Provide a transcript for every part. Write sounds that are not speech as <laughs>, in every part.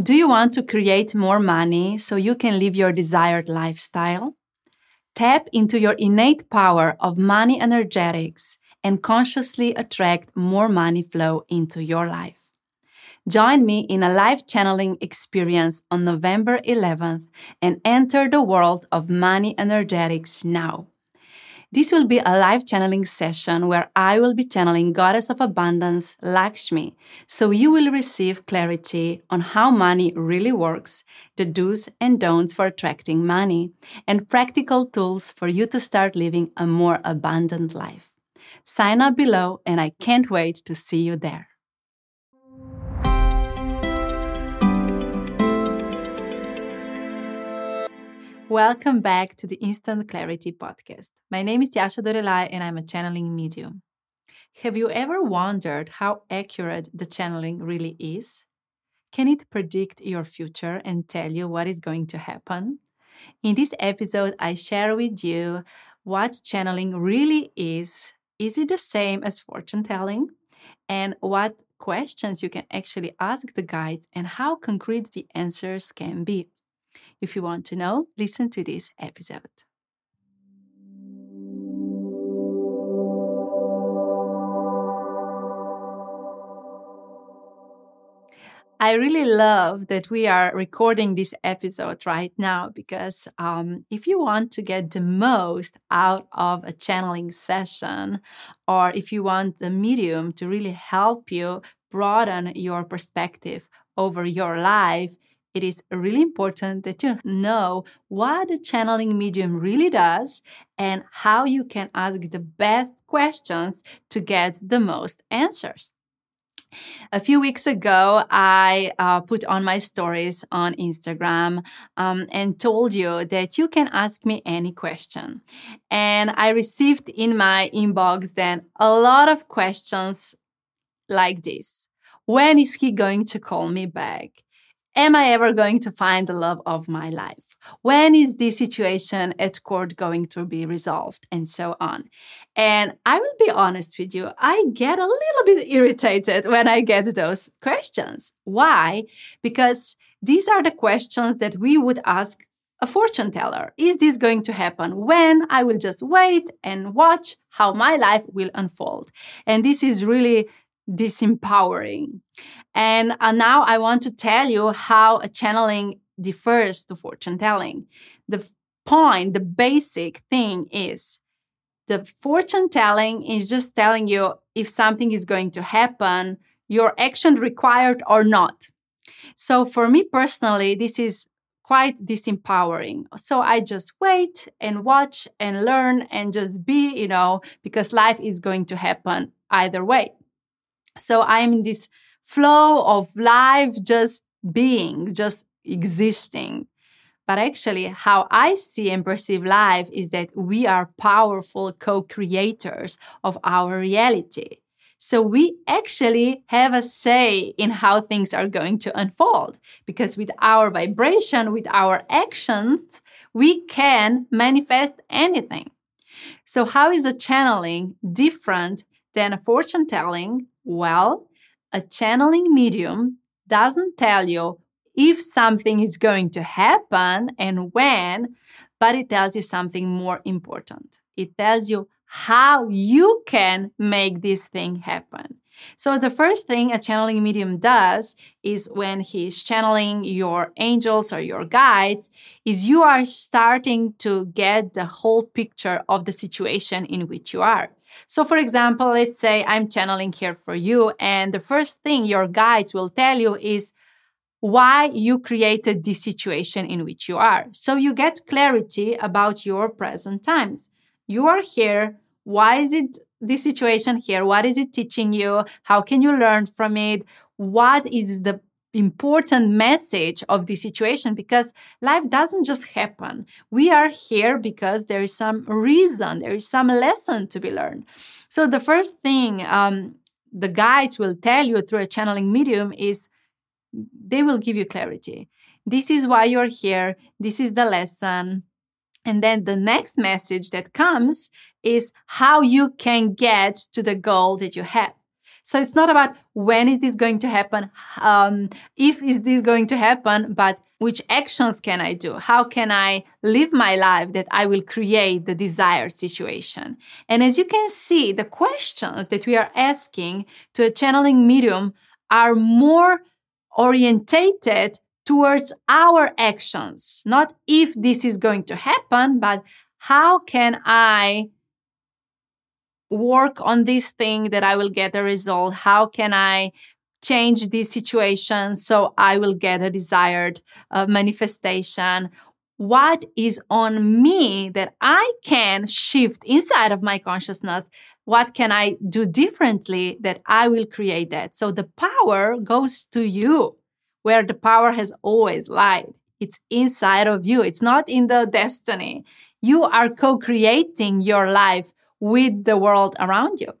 Do you want to create more money so you can live your desired lifestyle? Tap into your innate power of money energetics and consciously attract more money flow into your life. Join me in a live channeling experience on November 11th and enter the world of money energetics now. This will be a live channeling session where I will be channeling Goddess of Abundance Lakshmi, so you will receive clarity on how money really works, the do's and don'ts for attracting money, and practical tools for you to start living a more abundant life. Sign up below, and I can't wait to see you there. Welcome back to the Instant Clarity Podcast. My name is Tjaša Dorelay and I'm a channeling medium. Have you ever wondered how accurate the channeling really is? Can it predict your future and tell you what is going to happen? In this episode, I share with you what channeling really is. Is it the same as fortune telling? And what questions you can actually ask the guides and how concrete the answers can be. If you want to know, listen to this episode. I really love that we are recording this episode right now because um, if you want to get the most out of a channeling session, or if you want the medium to really help you broaden your perspective over your life, it is really important that you know what the channeling medium really does and how you can ask the best questions to get the most answers. A few weeks ago, I uh, put on my stories on Instagram um, and told you that you can ask me any question. And I received in my inbox then a lot of questions like this When is he going to call me back? Am I ever going to find the love of my life? When is this situation at court going to be resolved? And so on. And I will be honest with you, I get a little bit irritated when I get those questions. Why? Because these are the questions that we would ask a fortune teller. Is this going to happen? When? I will just wait and watch how my life will unfold. And this is really disempowering. And uh, now I want to tell you how channeling differs to fortune telling. The point, the basic thing is the fortune telling is just telling you if something is going to happen, your action required or not. So for me personally, this is quite disempowering. So I just wait and watch and learn and just be, you know, because life is going to happen either way. So I'm in this flow of life just being, just existing. But actually, how I see and perceive life is that we are powerful co creators of our reality. So we actually have a say in how things are going to unfold because with our vibration, with our actions, we can manifest anything. So, how is a channeling different than a fortune telling? Well, a channeling medium doesn't tell you if something is going to happen and when, but it tells you something more important. It tells you how you can make this thing happen. So, the first thing a channeling medium does is when he's channeling your angels or your guides, is you are starting to get the whole picture of the situation in which you are. So, for example, let's say I'm channeling here for you, and the first thing your guides will tell you is why you created this situation in which you are. So, you get clarity about your present times. You are here. Why is it this situation here? What is it teaching you? How can you learn from it? What is the important message of the situation because life doesn't just happen. We are here because there is some reason, there is some lesson to be learned. So, the first thing um, the guides will tell you through a channeling medium is they will give you clarity. This is why you're here, this is the lesson. And then the next message that comes is how you can get to the goal that you have. So it's not about when is this going to happen, um, if is this going to happen, but which actions can I do? How can I live my life that I will create the desired situation? And as you can see, the questions that we are asking to a channeling medium are more orientated towards our actions, not if this is going to happen, but how can I work on this thing that I will get a result? How can I change this situation so I will get a desired uh, manifestation? What is on me that I can shift inside of my consciousness? What can I do differently that I will create that? So the power goes to you, where the power has always lied. It's inside of you, it's not in the destiny. You are co creating your life with the world around you.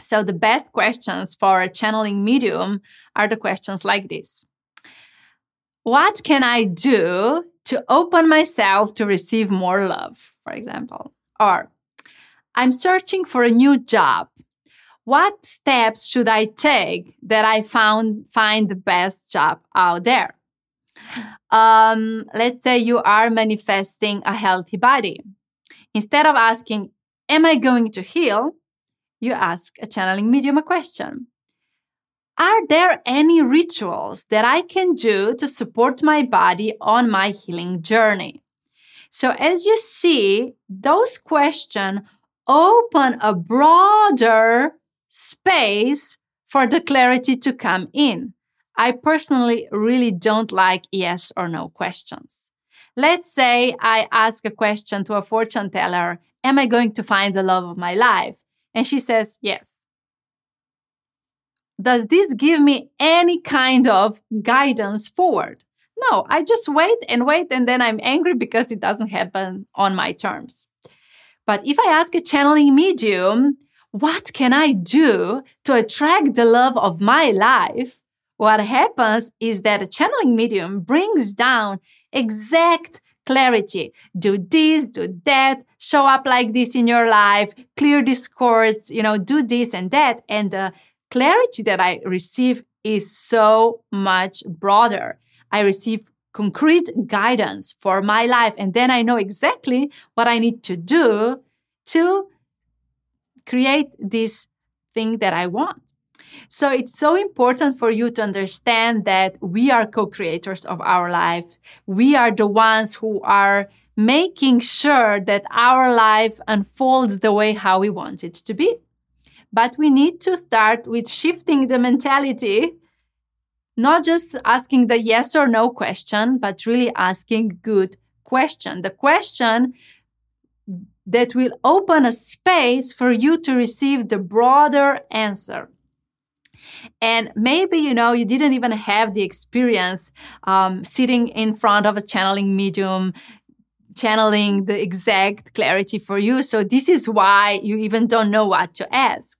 So, the best questions for a channeling medium are the questions like this What can I do to open myself to receive more love, for example? Or, I'm searching for a new job. What steps should I take that I found find the best job out there? Um, let's say you are manifesting a healthy body. Instead of asking, Am I going to heal? You ask a channeling medium a question. Are there any rituals that I can do to support my body on my healing journey? So, as you see, those questions open a broader space for the clarity to come in. I personally really don't like yes or no questions. Let's say I ask a question to a fortune teller Am I going to find the love of my life? And she says, Yes. Does this give me any kind of guidance forward? No, I just wait and wait, and then I'm angry because it doesn't happen on my terms. But if I ask a channeling medium, what can I do to attract the love of my life? What happens is that a channeling medium brings down exact clarity. Do this, do that, show up like this in your life, clear discords, you know, do this and that. And the clarity that I receive is so much broader. I receive concrete guidance for my life. And then I know exactly what I need to do to create this thing that I want. So it's so important for you to understand that we are co creators of our life. We are the ones who are making sure that our life unfolds the way how we want it to be. But we need to start with shifting the mentality, not just asking the yes or no question, but really asking good question. The question that will open a space for you to receive the broader answer. And maybe, you know, you didn't even have the experience um, sitting in front of a channeling medium, channeling the exact clarity for you. So this is why you even don't know what to ask.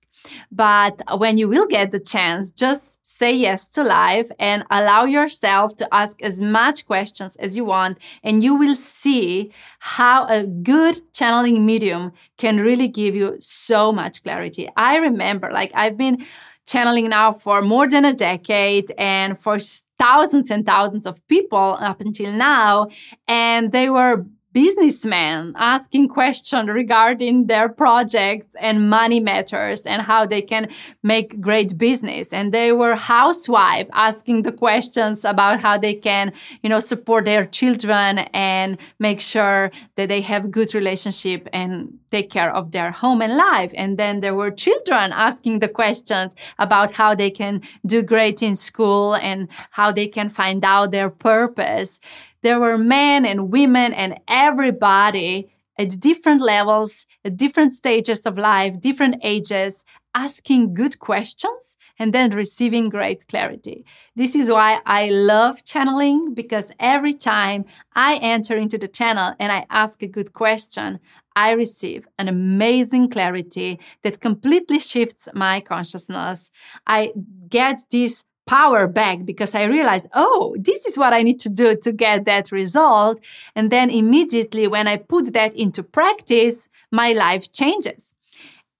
But when you will get the chance, just say yes to life and allow yourself to ask as much questions as you want. And you will see how a good channeling medium can really give you so much clarity. I remember, like, I've been channeling now for more than a decade and for thousands and thousands of people up until now. And they were businessmen asking questions regarding their projects and money matters and how they can make great business. And they were housewives asking the questions about how they can you know support their children and make sure that they have good relationship and take care of their home and life. And then there were children asking the questions about how they can do great in school and how they can find out their purpose there were men and women and everybody at different levels, at different stages of life, different ages, asking good questions and then receiving great clarity. This is why I love channeling because every time I enter into the channel and I ask a good question, I receive an amazing clarity that completely shifts my consciousness. I get this power back because I realized, oh, this is what I need to do to get that result. And then immediately when I put that into practice, my life changes.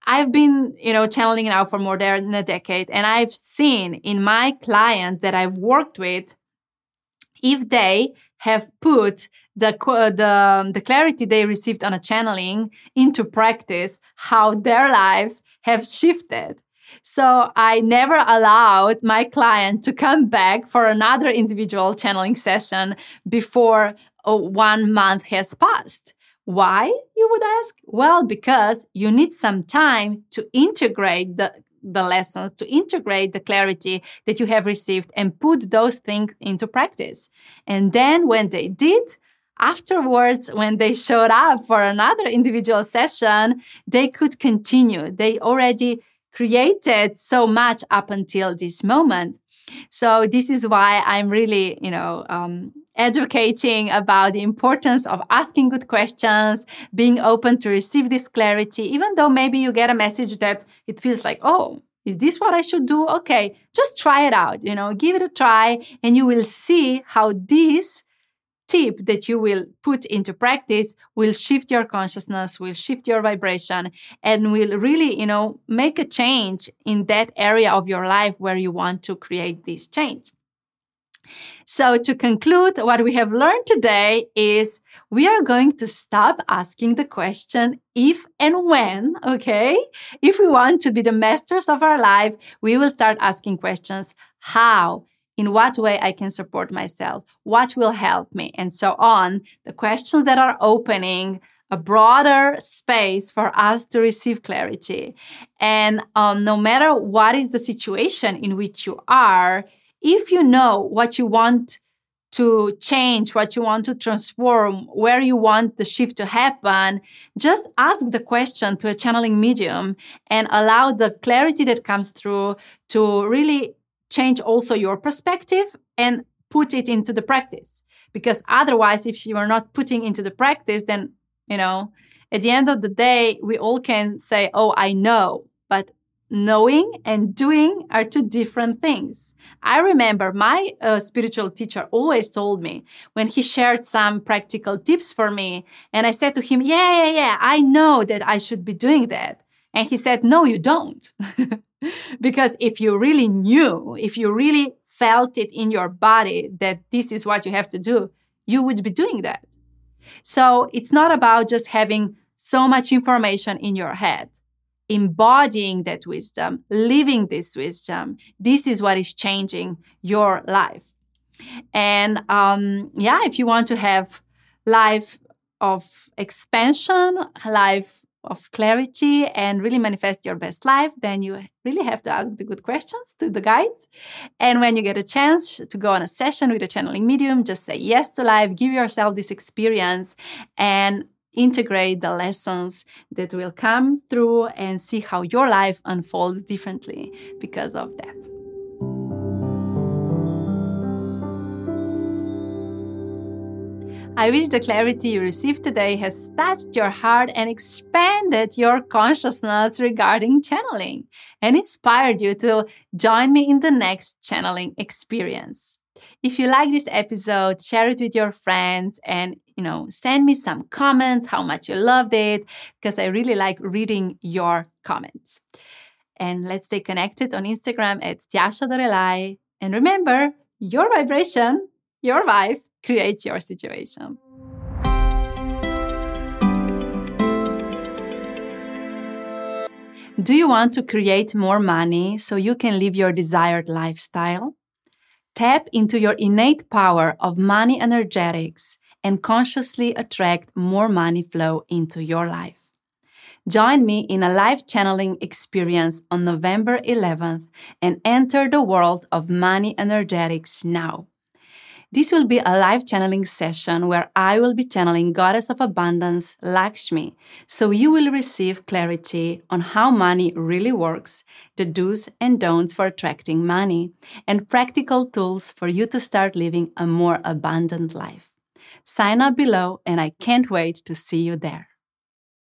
I've been, you know, channeling now for more than a decade, and I've seen in my clients that I've worked with, if they have put the, the, um, the clarity they received on a channeling into practice, how their lives have shifted. So I never allowed my client to come back for another individual channeling session before uh, one month has passed. Why, you would ask? Well, because you need some time to integrate the, the lessons, to integrate the clarity that you have received and put those things into practice. And then when they did, afterwards, when they showed up for another individual session, they could continue. They already created so much up until this moment. So this is why I'm really, you know, um, educating about the importance of asking good questions, being open to receive this clarity, even though maybe you get a message that it feels like, oh, is this what I should do? Okay, just try it out, you know, give it a try, and you will see how this tip that you will put into practice will shift your consciousness, will shift your vibration, and will really, you know, make a change in that area of your life where you want to create this change. So, to conclude, what we have learned today is we are going to stop asking the question if and when, okay? If we want to be the masters of our life, we will start asking questions how, in what way I can support myself, what will help me, and so on. The questions that are opening a broader space for us to receive clarity. And um, no matter what is the situation in which you are, if you know what you want to change, what you want to transform, where you want the shift to happen, just ask the question to a channeling medium and allow the clarity that comes through to really change also your perspective and put it into the practice. Because otherwise, if you are not putting into the practice, then, you know, at the end of the day, we all can say, oh, I know. But knowing and doing are two different things. I remember my uh, spiritual teacher always told me when he shared some practical tips for me, and I said to him, Yeah, yeah, yeah, I know that I should be doing that. And he said, No, you don't. <laughs> <laughs> because if you really knew, if you really felt it in your body that this is what you have to do, you would be doing that. So it's not about just having so much information in your head. Embodying that wisdom, living this wisdom, this is what is changing your life. And um, yeah, if you want to have life of expansion, life of clarity and really manifest your best life, then you really have to ask the good questions to the guides. And when you get a chance to go on a session with a channeling medium, just say yes to life, give yourself this experience, and integrate the lessons that will come through and see how your life unfolds differently because of that. I wish the clarity you received today has touched your heart and expanded your consciousness regarding channeling and inspired you to join me in the next channeling experience. If you like this episode, share it with your friends and you know, send me some comments how much you loved it because I really like reading your comments. And let's stay connected on Instagram at Tjaša Dorelay. And remember, your vibration your vibes create your situation. Do you want to create more money so you can live your desired lifestyle? Tap into your innate power of money energetics and consciously attract more money flow into your life. Join me in a live channeling experience on November 11th and enter the world of money energetics now. This will be a live channeling session where I will be channeling Goddess of Abundance, Lakshmi, so you will receive clarity on how money really works, the do's and don'ts for attracting money, and practical tools for you to start living a more abundant life. Sign up below, and I can't wait to see you there.